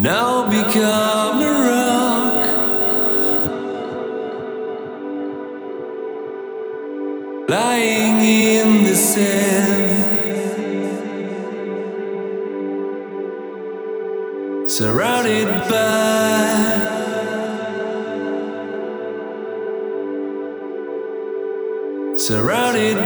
Now become a rock. Lying in the sand. Surrounded by. Surrounded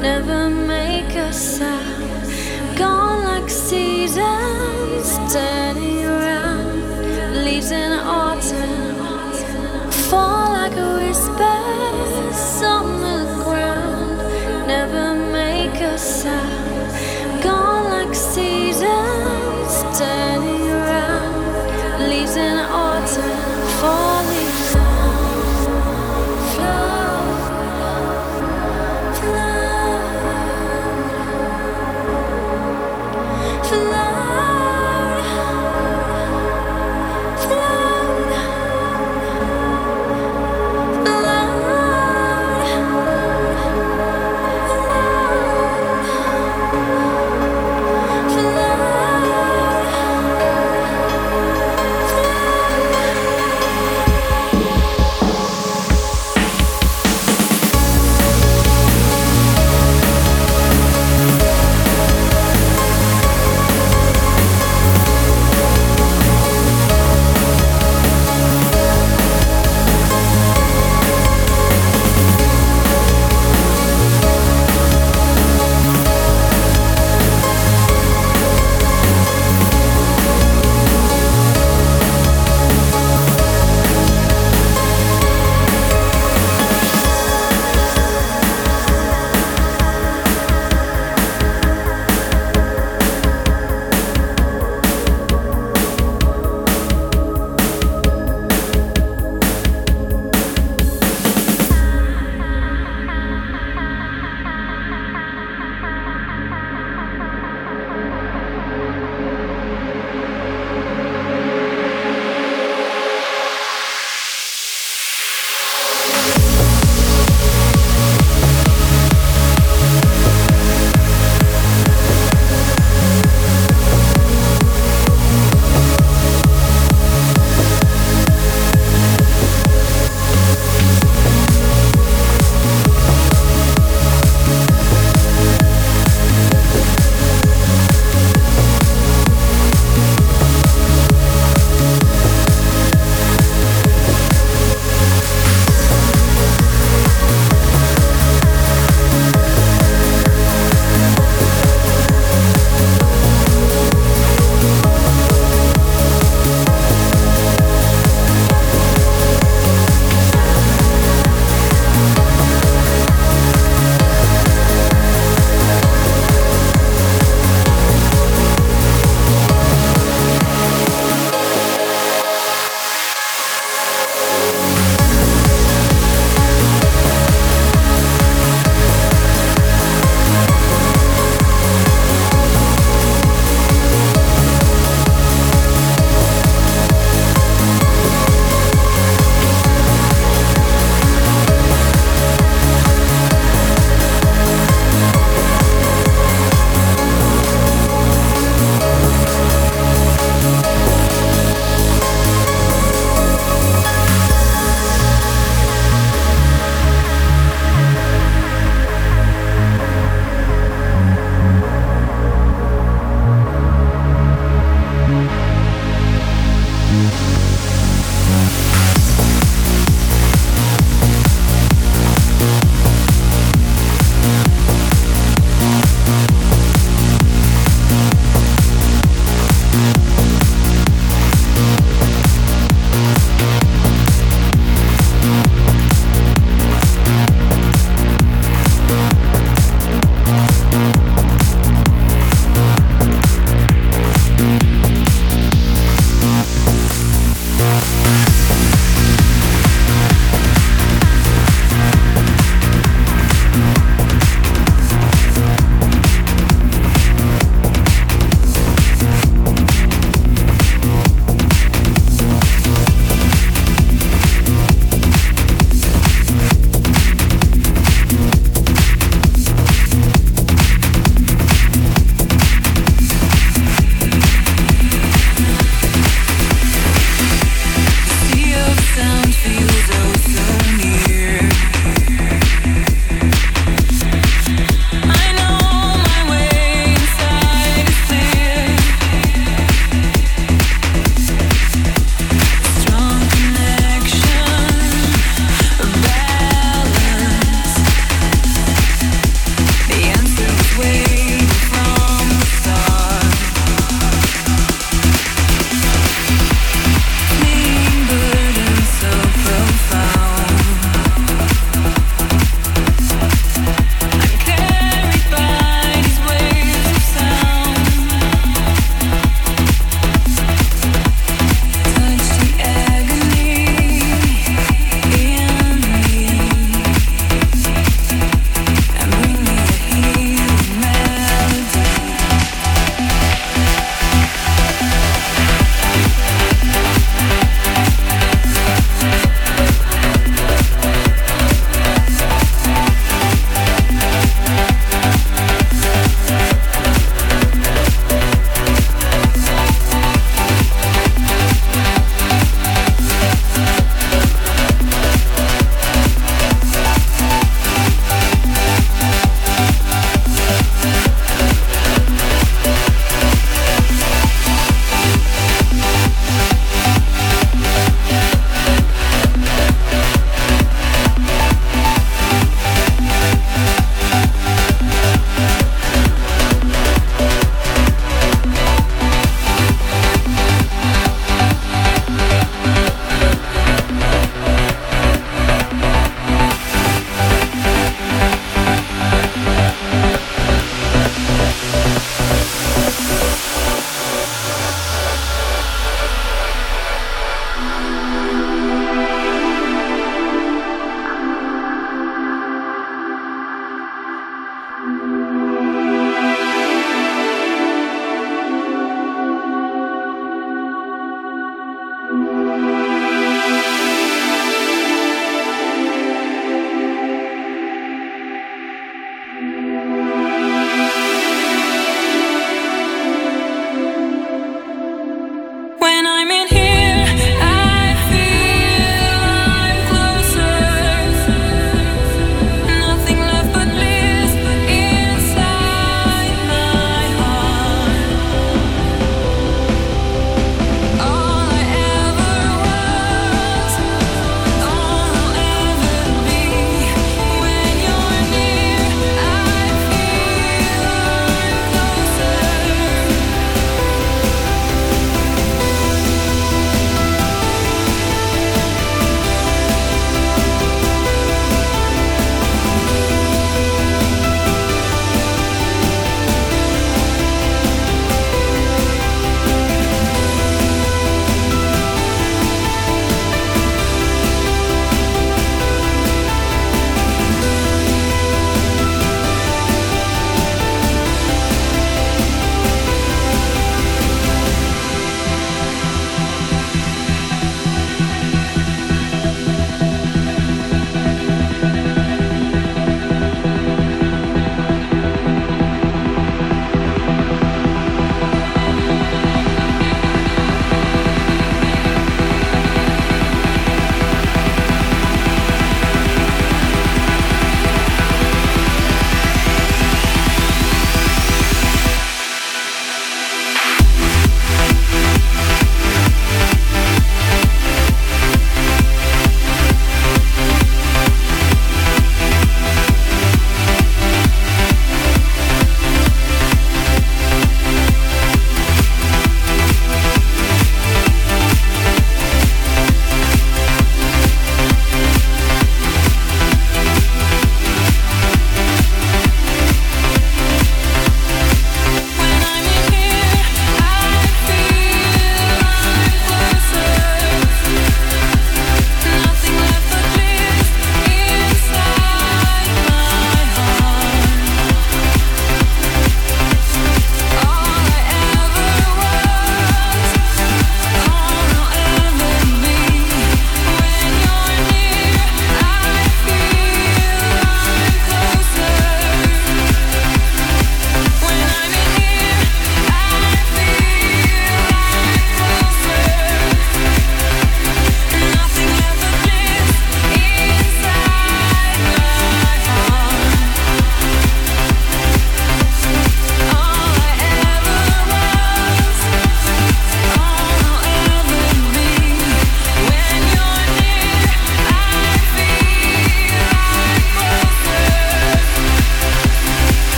never make a sound.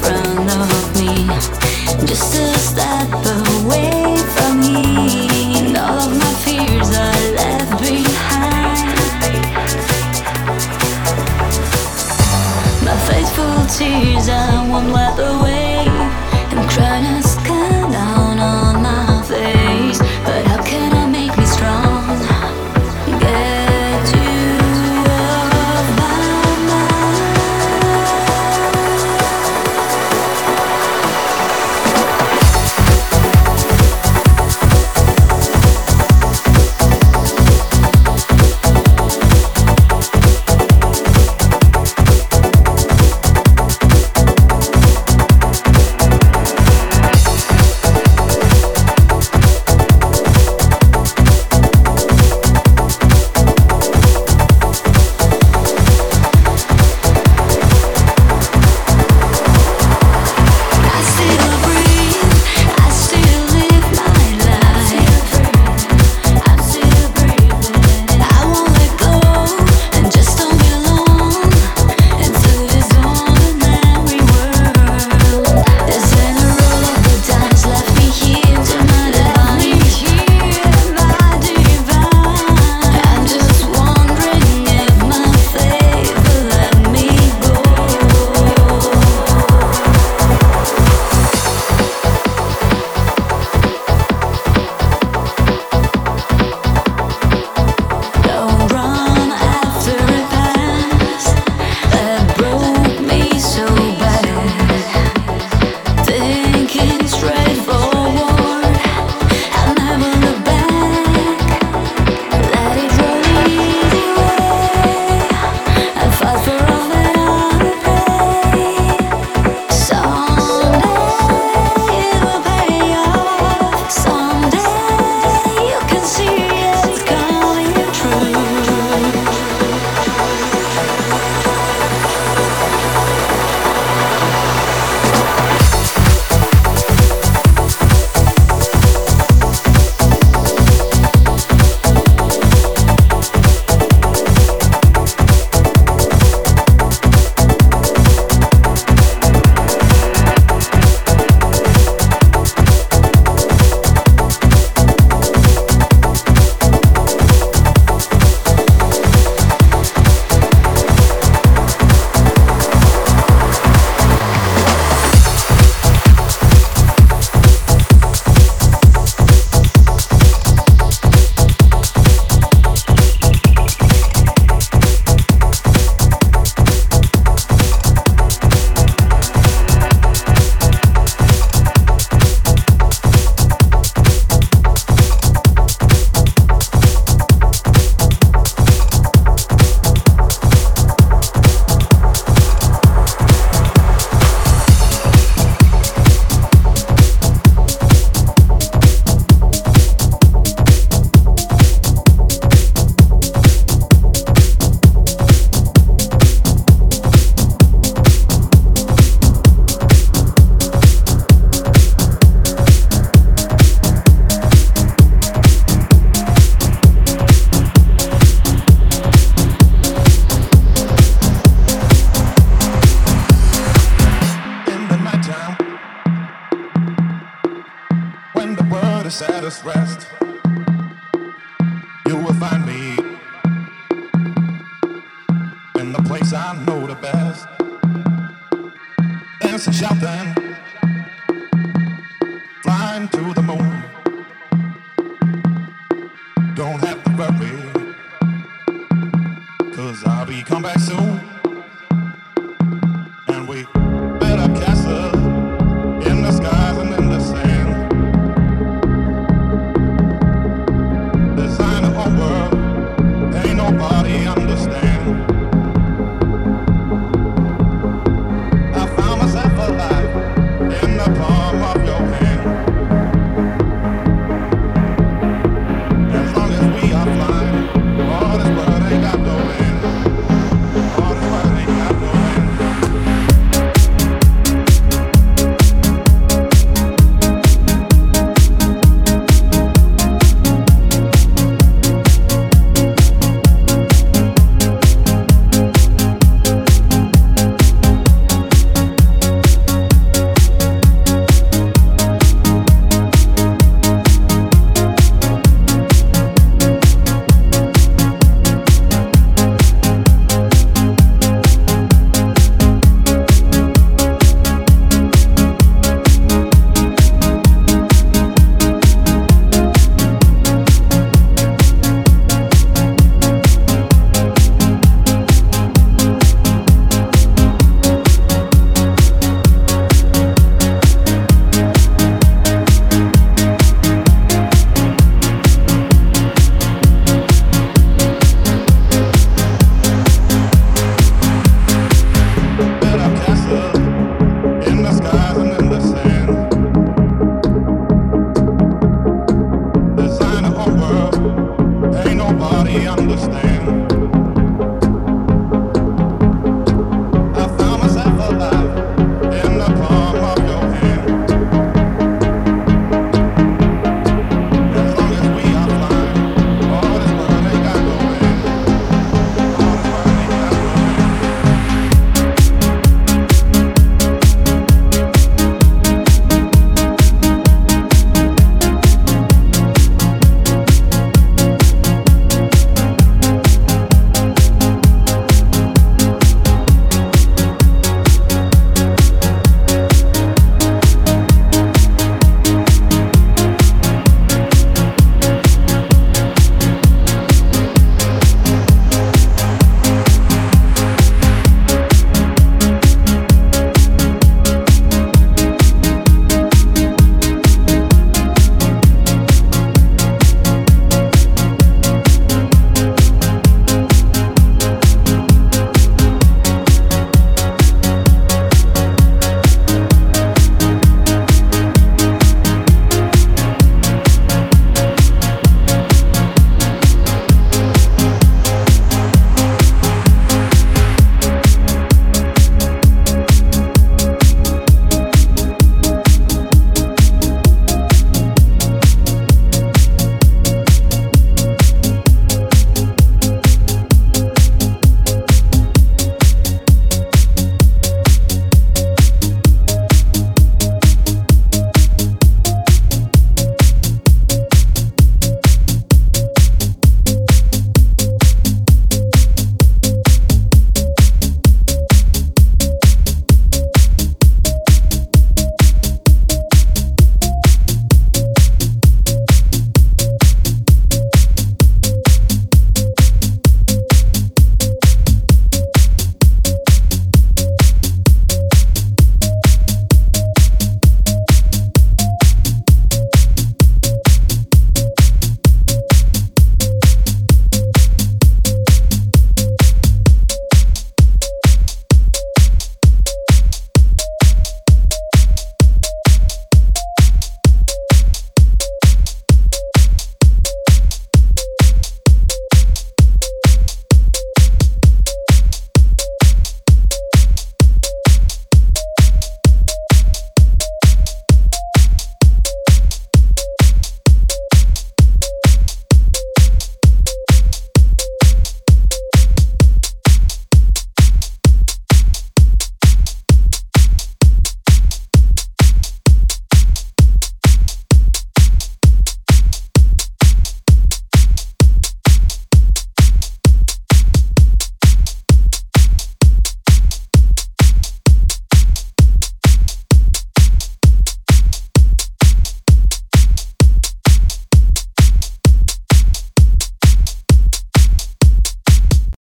front of me, just a step away from all of my fears are left behind. My faithful tears I won't wipe away.